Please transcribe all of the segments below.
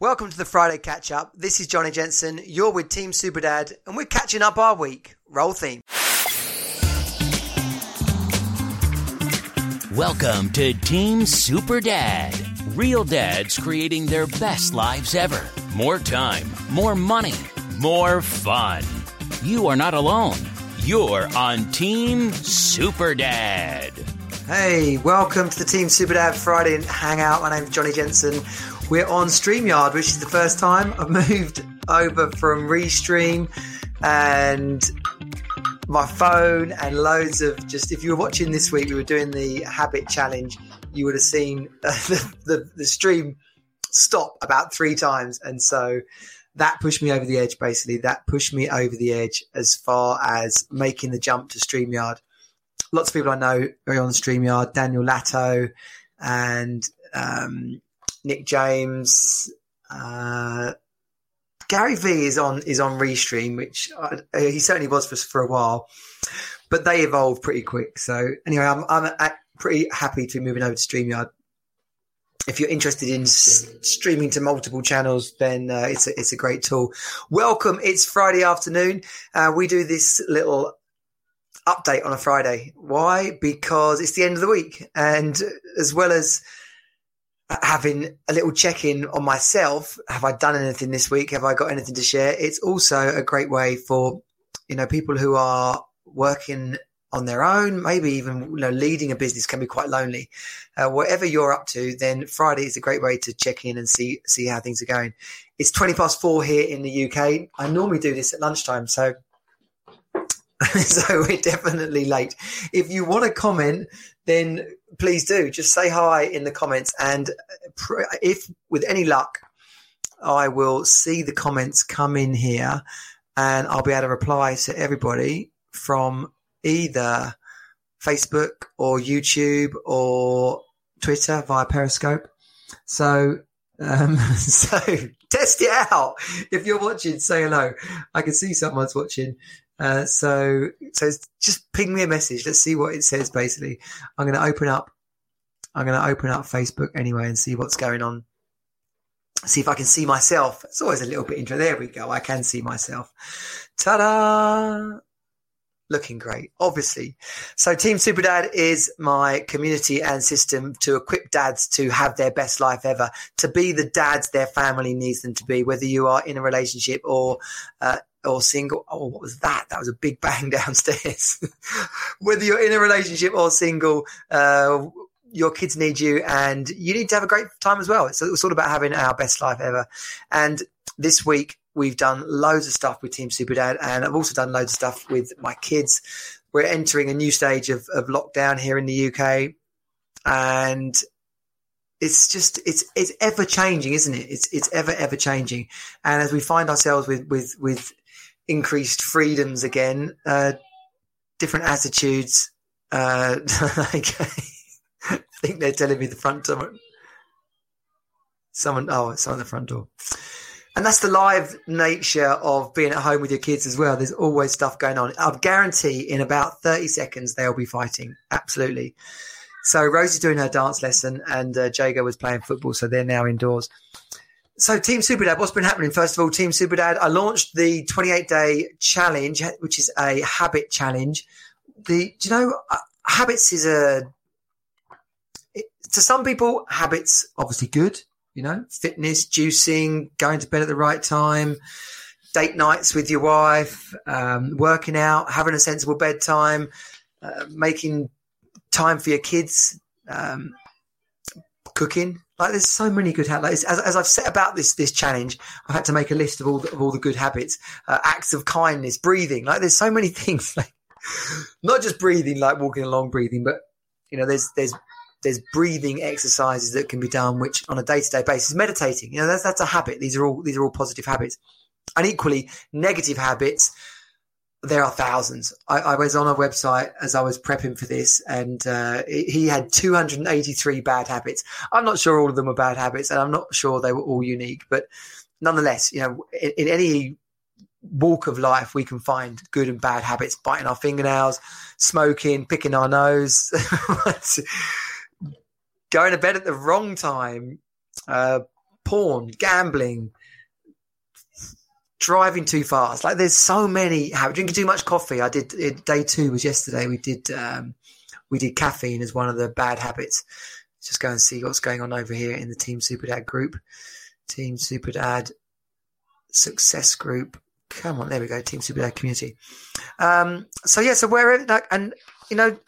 Welcome to the Friday catch up. This is Johnny Jensen. You're with Team Superdad, and we're catching up our week. Roll theme. Welcome to Team Super Dad. Real dads creating their best lives ever. More time, more money, more fun. You are not alone. You're on Team Super Dad. Hey, welcome to the Team Superdad Friday Hangout. My name's Johnny Jensen. We're on StreamYard, which is the first time I've moved over from Restream and my phone and loads of just. If you were watching this week, we were doing the habit challenge. You would have seen the, the, the stream stop about three times, and so that pushed me over the edge. Basically, that pushed me over the edge as far as making the jump to StreamYard. Lots of people I know are on StreamYard. Daniel Latto and um, Nick James. Uh, Gary V is on is on Restream, which uh, he certainly was for for a while, but they evolved pretty quick. So anyway, I'm I'm pretty happy to be moving over to Streamyard. If you're interested in s- streaming to multiple channels, then uh, it's a, it's a great tool. Welcome. It's Friday afternoon. Uh, we do this little update on a Friday. Why? Because it's the end of the week, and as well as having a little check in on myself. Have I done anything this week? Have I got anything to share? It's also a great way for, you know, people who are working on their own, maybe even, you know, leading a business can be quite lonely. Uh, whatever you're up to, then Friday is a great way to check in and see, see how things are going. It's 20 past four here in the UK. I normally do this at lunchtime. So so we're definitely late. If you want to comment, then please do. Just say hi in the comments, and if with any luck, I will see the comments come in here, and I'll be able to reply to everybody from either Facebook or YouTube or Twitter via Periscope. So um, so test it out. If you're watching, say hello. I can see someone's watching. Uh, so, so just ping me a message. Let's see what it says. Basically, I'm going to open up. I'm going to open up Facebook anyway and see what's going on. See if I can see myself. It's always a little bit interesting. There we go. I can see myself. Ta-da! Looking great, obviously. So, Team Superdad is my community and system to equip dads to have their best life ever, to be the dads their family needs them to be, whether you are in a relationship or uh, or single. Oh, what was that? That was a big bang downstairs. Whether you're in a relationship or single, uh, your kids need you and you need to have a great time as well. It's, it's all about having our best life ever. And this week, we've done loads of stuff with Team Superdad and I've also done loads of stuff with my kids. We're entering a new stage of, of lockdown here in the UK and it's just it's it's ever changing, isn't it? It's it's ever ever changing, and as we find ourselves with with with increased freedoms again, uh, different attitudes. Uh, like, I think they're telling me the front door. Someone, oh, it's on the front door. And that's the live nature of being at home with your kids as well. There's always stuff going on. I guarantee in about 30 seconds they'll be fighting. Absolutely. So Rosie's doing her dance lesson and uh, Jago was playing football. So they're now indoors. So Team Superdad, what's been happening? First of all, Team Superdad, I launched the 28 day challenge, which is a habit challenge. The, do you know, uh, habits is a, it, to some people, habits obviously good, you know, fitness, juicing, going to bed at the right time, date nights with your wife, um, working out, having a sensible bedtime, uh, making time for your kids, um, cooking. Like there's so many good habits. As, as, I've set about this this challenge, I've had to make a list of all the, of all the good habits, uh, acts of kindness, breathing. Like there's so many things. Like not just breathing, like walking along, breathing, but you know, there's there's there's breathing exercises that can be done, which on a day to day basis, meditating. You know, that's that's a habit. These are all these are all positive habits, and equally negative habits there are thousands. I, I, was on a website as I was prepping for this, and uh, he had 283 bad habits. I'm not sure all of them were bad habits, and I'm not sure they were all unique, but nonetheless, you know, in, in any walk of life, we can find good and bad habits: biting our fingernails, smoking, picking our nose, going to bed at the wrong time. Uh, porn, gambling, driving too fast. Like there's so many. Drinking too much coffee. I did. It, day two was yesterday. We did. Um, we did caffeine as one of the bad habits. Just go and see what's going on over here in the Team Superdad group. Team Superdad success group. Come on, there we go. Team Superdad community. Um, so yeah, so where and you know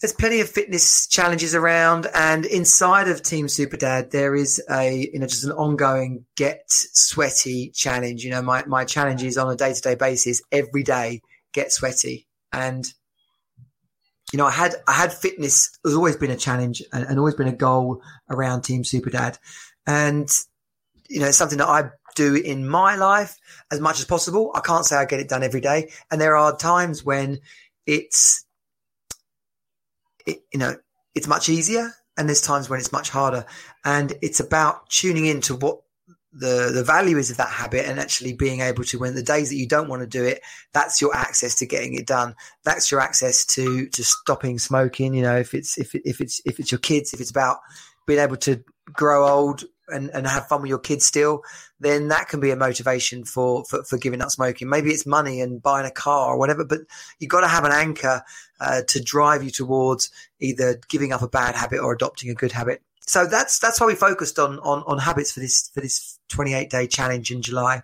there's plenty of fitness challenges around, and inside of Team Superdad, there is a you know just an ongoing get sweaty challenge. You know, my my challenge is on a day to day basis every day get sweaty, and you know I had I had fitness has always been a challenge and, and always been a goal around Team Superdad, and you know it's something that I do in my life as much as possible. I can't say I get it done every day, and there are times when it's it, you know, it's much easier and there's times when it's much harder. And it's about tuning into what the the value is of that habit and actually being able to when the days that you don't want to do it that's your access to getting it done that's your access to to stopping smoking you know if it's if if it's if it's your kids if it's about being able to grow old and, and have fun with your kids still, then that can be a motivation for, for, for giving up smoking. Maybe it's money and buying a car or whatever, but you've got to have an anchor uh, to drive you towards either giving up a bad habit or adopting a good habit. So that's that's why we focused on on, on habits for this for this 28 day challenge in July.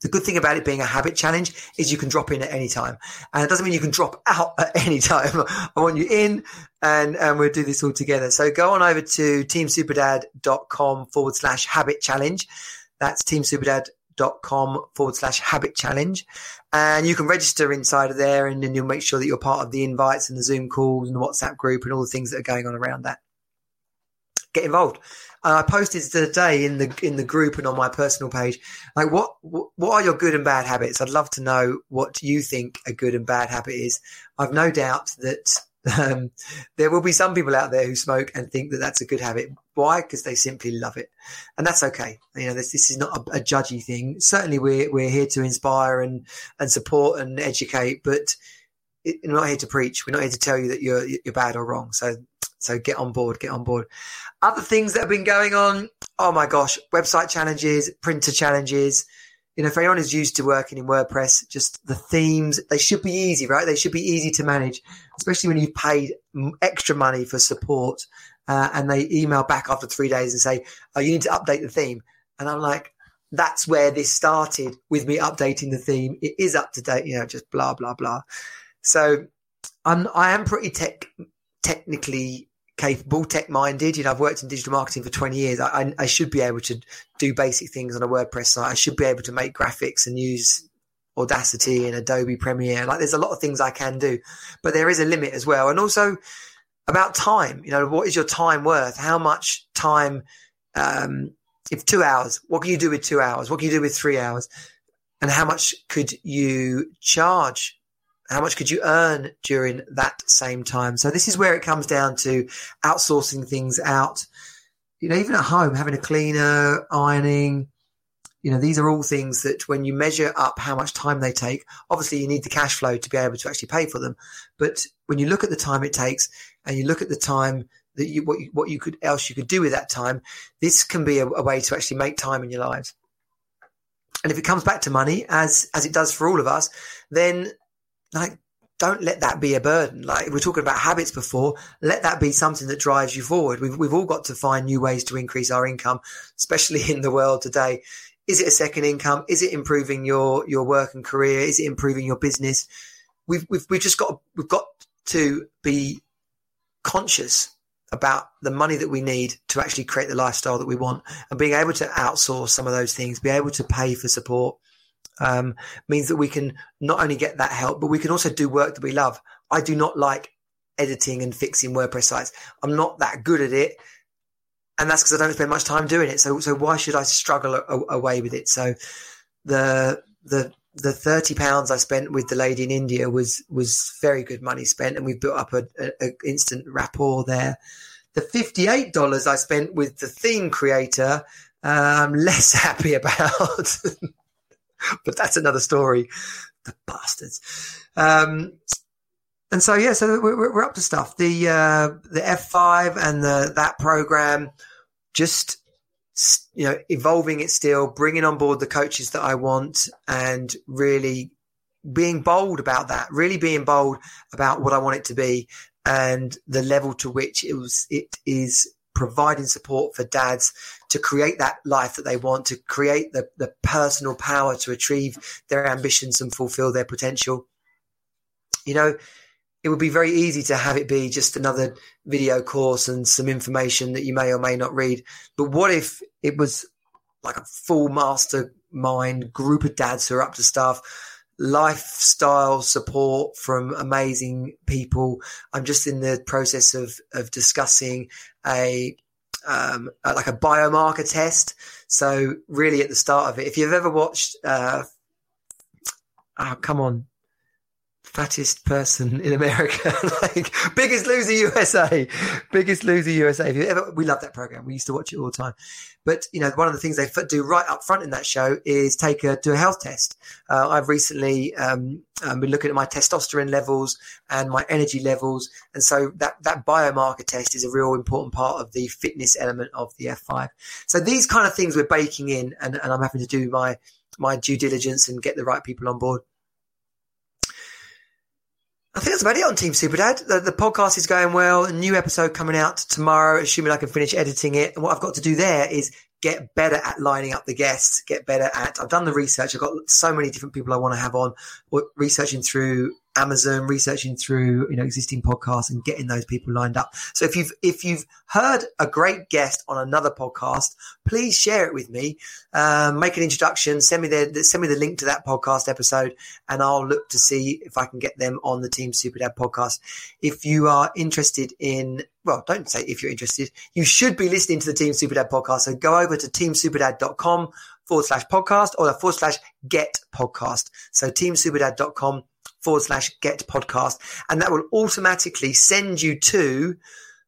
The good thing about it being a habit challenge is you can drop in at any time. And it doesn't mean you can drop out at any time. I want you in and, and we'll do this all together. So go on over to teamsuperdad.com forward slash habit challenge. That's teamsuperdad.com forward slash habit challenge. And you can register inside of there and then you'll make sure that you're part of the invites and the Zoom calls and the WhatsApp group and all the things that are going on around that. Get involved. And I posted today in the in the group and on my personal page, like what what are your good and bad habits? I'd love to know what you think a good and bad habit is. I've no doubt that um, there will be some people out there who smoke and think that that's a good habit. Why? Because they simply love it, and that's okay. You know, this, this is not a, a judgy thing. Certainly, we're we're here to inspire and and support and educate, but we're not here to preach. We're not here to tell you that you're you're bad or wrong. So so get on board, get on board. Other things that have been going on. Oh my gosh, website challenges, printer challenges. You know, for anyone who's used to working in WordPress, just the themes, they should be easy, right? They should be easy to manage, especially when you've paid extra money for support uh, and they email back after three days and say, oh, you need to update the theme. And I'm like, that's where this started with me updating the theme. It is up to date, you know, just blah, blah, blah. So I'm, I am pretty tech, technically capable, tech minded. You know, I've worked in digital marketing for 20 years. I, I, should be able to do basic things on a WordPress site. I should be able to make graphics and use Audacity and Adobe Premiere. Like there's a lot of things I can do, but there is a limit as well. And also about time, you know, what is your time worth? How much time, um, if two hours, what can you do with two hours? What can you do with three hours? And how much could you charge how much could you earn during that same time? So this is where it comes down to outsourcing things out. You know, even at home, having a cleaner, ironing, you know, these are all things that when you measure up how much time they take, obviously you need the cash flow to be able to actually pay for them. But when you look at the time it takes and you look at the time that you, what you, what you could else you could do with that time, this can be a, a way to actually make time in your lives. And if it comes back to money, as as it does for all of us, then like don't let that be a burden. Like we're talking about habits before, let that be something that drives you forward. We've, we've all got to find new ways to increase our income, especially in the world today. Is it a second income? Is it improving your, your work and career? Is it improving your business? We've, we've, we've just got, we've got to be conscious about the money that we need to actually create the lifestyle that we want and being able to outsource some of those things, be able to pay for support um, means that we can not only get that help, but we can also do work that we love. I do not like editing and fixing WordPress sites. I'm not that good at it. And that's because I don't spend much time doing it. So, so why should I struggle a- away with it? So the, the, the 30 pounds I spent with the lady in India was, was very good money spent. And we've built up a, a, a instant rapport there. The $58 I spent with the theme creator, I'm um, less happy about. but that's another story. The bastards. Um, and so yeah, so we're, we're up to stuff. The uh, the F five and the that program just you know evolving it still, bringing on board the coaches that I want, and really being bold about that. Really being bold about what I want it to be and the level to which it was it is providing support for dads to create that life that they want, to create the, the personal power to achieve their ambitions and fulfill their potential. You know, it would be very easy to have it be just another video course and some information that you may or may not read. But what if it was like a full mastermind group of dads who are up to stuff? Lifestyle support from amazing people. I'm just in the process of of discussing a um, like a biomarker test. So really, at the start of it, if you've ever watched, uh, oh come on, fattest person in America, like Biggest Loser USA, Biggest Loser USA. If you ever, we love that program. We used to watch it all the time. But you know, one of the things they do right up front in that show is take a do a health test. Uh, I've recently um, um, been looking at my testosterone levels and my energy levels, and so that that biomarker test is a real important part of the fitness element of the F5. So these kind of things we're baking in, and, and I'm having to do my my due diligence and get the right people on board. I think that's about it on Team Super Dad. The, the, podcast is going well. A new episode coming out tomorrow, assuming I can finish editing it. And what I've got to do there is get better at lining up the guests, get better at, I've done the research. I've got so many different people I want to have on, researching through Amazon, researching through you know existing podcasts and getting those people lined up. So if you've if you've heard a great guest on another podcast, please share it with me. Um, make an introduction. Send me the send me the link to that podcast episode, and I'll look to see if I can get them on the Team Super Dad podcast. If you are interested in well, don't say if you're interested. You should be listening to the Team Super Dad podcast. So go over to teamsuperdad.com forward slash podcast or forward slash get podcast. So teamsuperdad.com forward slash get podcast. And that will automatically send you to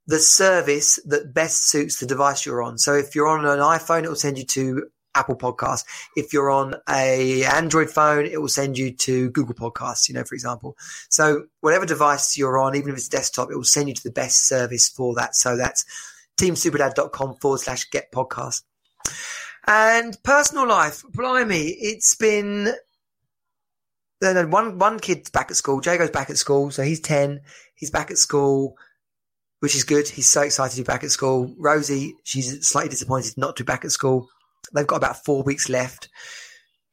the service that best suits the device you're on. So if you're on an iPhone, it will send you to Apple Podcasts. If you're on a Android phone, it will send you to Google Podcasts, you know, for example. So whatever device you're on, even if it's desktop, it will send you to the best service for that. So that's teamsuperdad.com forward slash get podcast. And personal life, blimey, it's been then one one kid's back at school. Jago's back at school, so he's ten. He's back at school, which is good. He's so excited to be back at school. Rosie, she's slightly disappointed not to be back at school. They've got about four weeks left.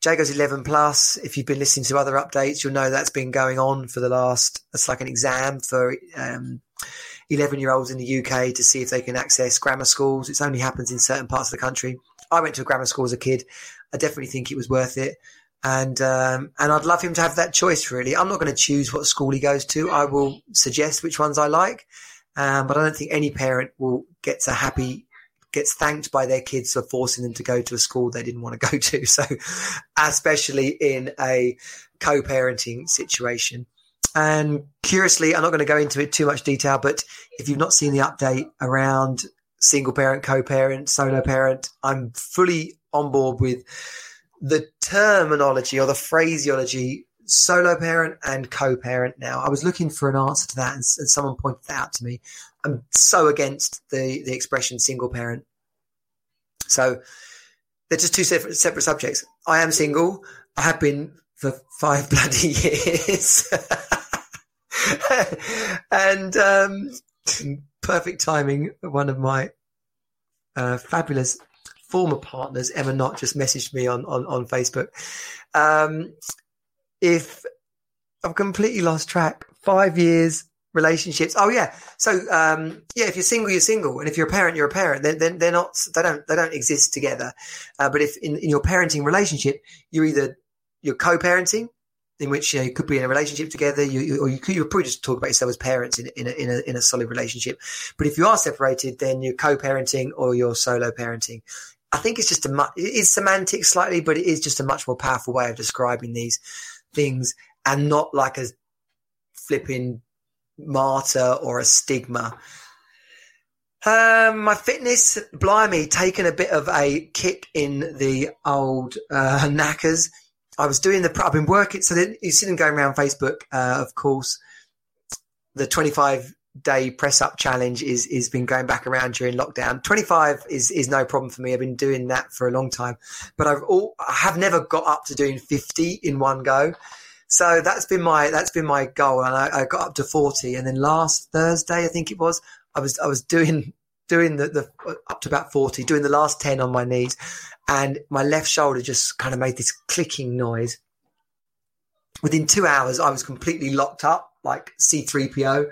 Jago's 11 plus. If you've been listening to other updates, you'll know that's been going on for the last, it's like an exam for um, 11 year olds in the UK to see if they can access grammar schools. It only happens in certain parts of the country. I went to a grammar school as a kid. I definitely think it was worth it and um, and I'd love him to have that choice. Really, I'm not going to choose what school he goes to. I will suggest which ones I like, um, but I don't think any parent will get a happy gets thanked by their kids for forcing them to go to a school they didn't want to go to. So, especially in a co-parenting situation. And curiously, I'm not going to go into it too much detail, but if you've not seen the update around single parent, co-parent, solo parent, I'm fully on board with the terminology or the phraseology solo parent and co-parent now i was looking for an answer to that and, and, someone pointed that out to me i'm so against the the expression single parent. So they're just two separate, separate subjects. I am single. I have been for five bloody years. And um, perfect timing one of my uh, fabulous former partners, Emma Knott, just messaged me on on, on Facebook. Um, if I've completely lost track, five years relationships. Oh yeah, so um, yeah, if you're single, you're single, and if you're a parent, you're a parent. Then they're, they're, not. They don't. They don't exist together. Uh, but if in, in your parenting relationship, you're either you're co-parenting, in which you, know, you could be in a relationship together, you, you, or you could you probably just talk about yourself as parents in, in, a, in, a, in a solid relationship. But if you are separated, then you're co-parenting or you're solo parenting. I think it's just a much, it is semantic slightly, but it is just a much more powerful way of describing these things and not like a flipping martyr or a stigma. Um, my fitness, blimey, taken a bit of a kick in the old uh, knackers. I was doing the, I've been working, so you see them going around Facebook, uh, of course, the 25 day press up challenge is is been going back around during lockdown. 25 is is no problem for me. I've been doing that for a long time, but I've all I have never got up to doing 50 in one go. So that's been my that's been my goal, and I, I got up to 40. And then last Thursday, I think it was, I was I was doing doing the, the up to about 40, doing the last 10 on my knees, and my left shoulder just kind of made this clicking noise. Within two hours, I was completely locked up, like C3PO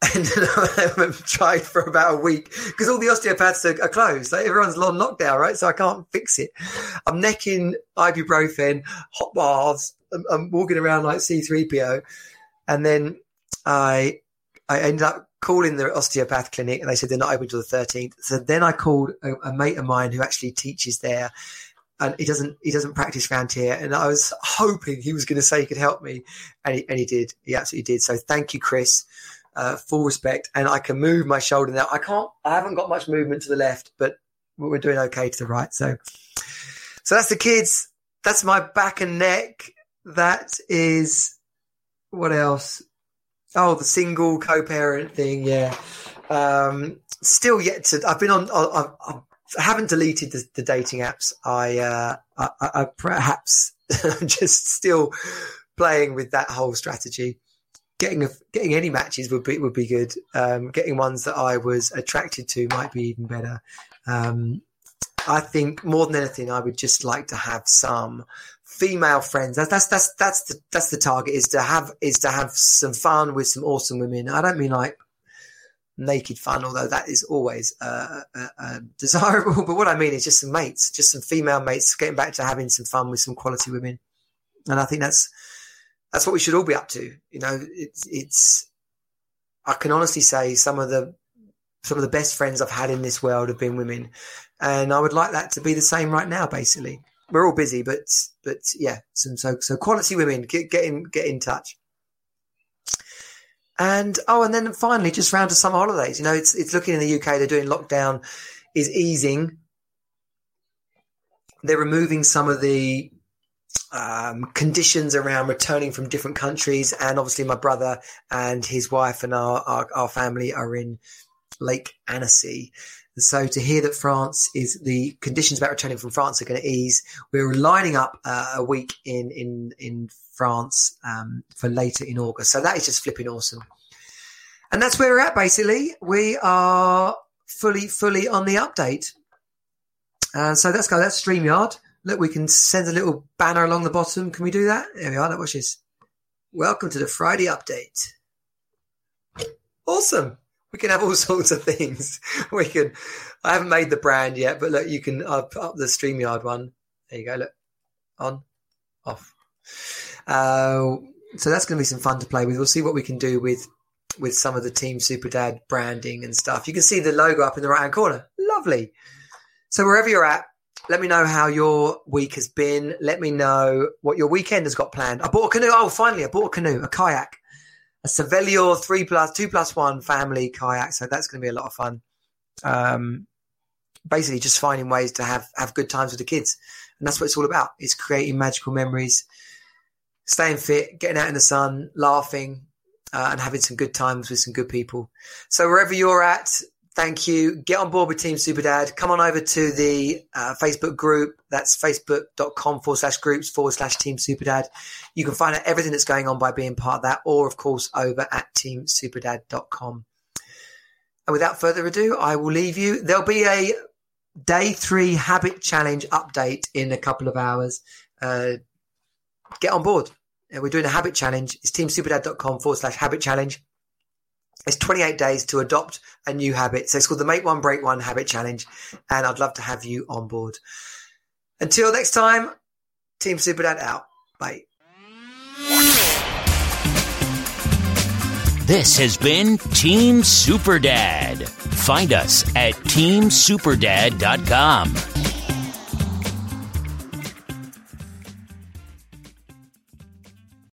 and I haven't tried for about a week because all the osteopaths are, are closed. Like everyone's on lockdown, right? So I can't fix it. I'm necking ibuprofen, hot baths. I'm, I'm walking around like C3PO, and then I I ended up calling the osteopath clinic, and they said they're not open till the 13th. So then I called a, a mate of mine who actually teaches there, and he doesn't he doesn't practice around here. And I was hoping he was going to say he could help me, and he, and he did. He absolutely did. So thank you, Chris uh, full respect, and I can move my shoulder now. I can't. I haven't got much movement to the left, but we're doing okay to the right. So, so that's the kids. That's my back and neck. That is what else? Oh, the single co-parent thing. Yeah. Um, still yet to. I've been on. I, I, I haven't deleted the, the dating apps. I, uh, I, I perhaps just still playing with that whole strategy getting a, getting any matches would be would be good. Um, getting ones that I was attracted to might be even better. Um, I think more than anything, I would just like to have some female friends. That's that's that's that's the that's the target is to have is to have some fun with some awesome women. I don't mean like naked fun, although that is always uh, uh, uh, desirable. But what I mean is just some mates, just some female mates, getting back to having some fun with some quality women. And I think that's that's what we should all be up to. You know, it's, it's, I can honestly say some of the, some of the best friends I've had in this world have been women. And I would like that to be the same right now, basically. We're all busy, but, but yeah, some, so, so quality women, get, get in, get in touch. And, oh, and then finally, just round to summer holidays. You know, it's, it's looking in the UK, they're doing lockdown is easing. They're removing some of the um, conditions around returning from different countries. And obviously, my brother and his wife and our, our, our family are in Lake Annecy. So to hear that France is the conditions about returning from France are going to ease, we're lining up uh, a week in in in France um, for later in August. So that is just flipping awesome. And that's where we're at. Basically, we are fully fully on the update. Uh, so let's go. That's Streamyard. Look, we can send a little banner along the bottom. Can we do that? There we are. That watches. Welcome to the Friday update. Awesome. We can have all sorts of things. We can. I haven't made the brand yet, but look, you can. I've put up the Streamyard one. There you go. Look, on, off. Uh, so that's going to be some fun to play with. We'll see what we can do with with some of the Team Super Dad branding and stuff. You can see the logo up in the right hand corner. Lovely. So wherever you're at, let me know how your week has been. Let me know what your weekend has got planned. I bought a canoe. Oh, finally, I bought a canoe, a kayak, a Sevylor three plus two plus one family kayak. So that's going to be a lot of fun. Um, basically, just finding ways to have have good times with the kids, and that's what it's all about. It's creating magical memories, staying fit, getting out in the sun, laughing, uh, and having some good times with some good people. So wherever you're at, Thank you. Get on board with Team Superdad. Come on over to the uh, Facebook group. That's facebook.com forward slash groups forward slash Team Superdad. You can find out everything that's going on by being part of that, or of course over at teamsuperdad.com. And without further ado, I will leave you. There'll be a day three habit challenge update in a couple of hours. Uh, get on board. we're doing a habit challenge. It's teamsuperdad.com forward slash habit challenge. It's 28 days to adopt a new habit. So it's called the Make One Break One Habit Challenge. And I'd love to have you on board. Until next time, Team Superdad out. Bye. This has been Team Superdad. Find us at teamsuperdad.com.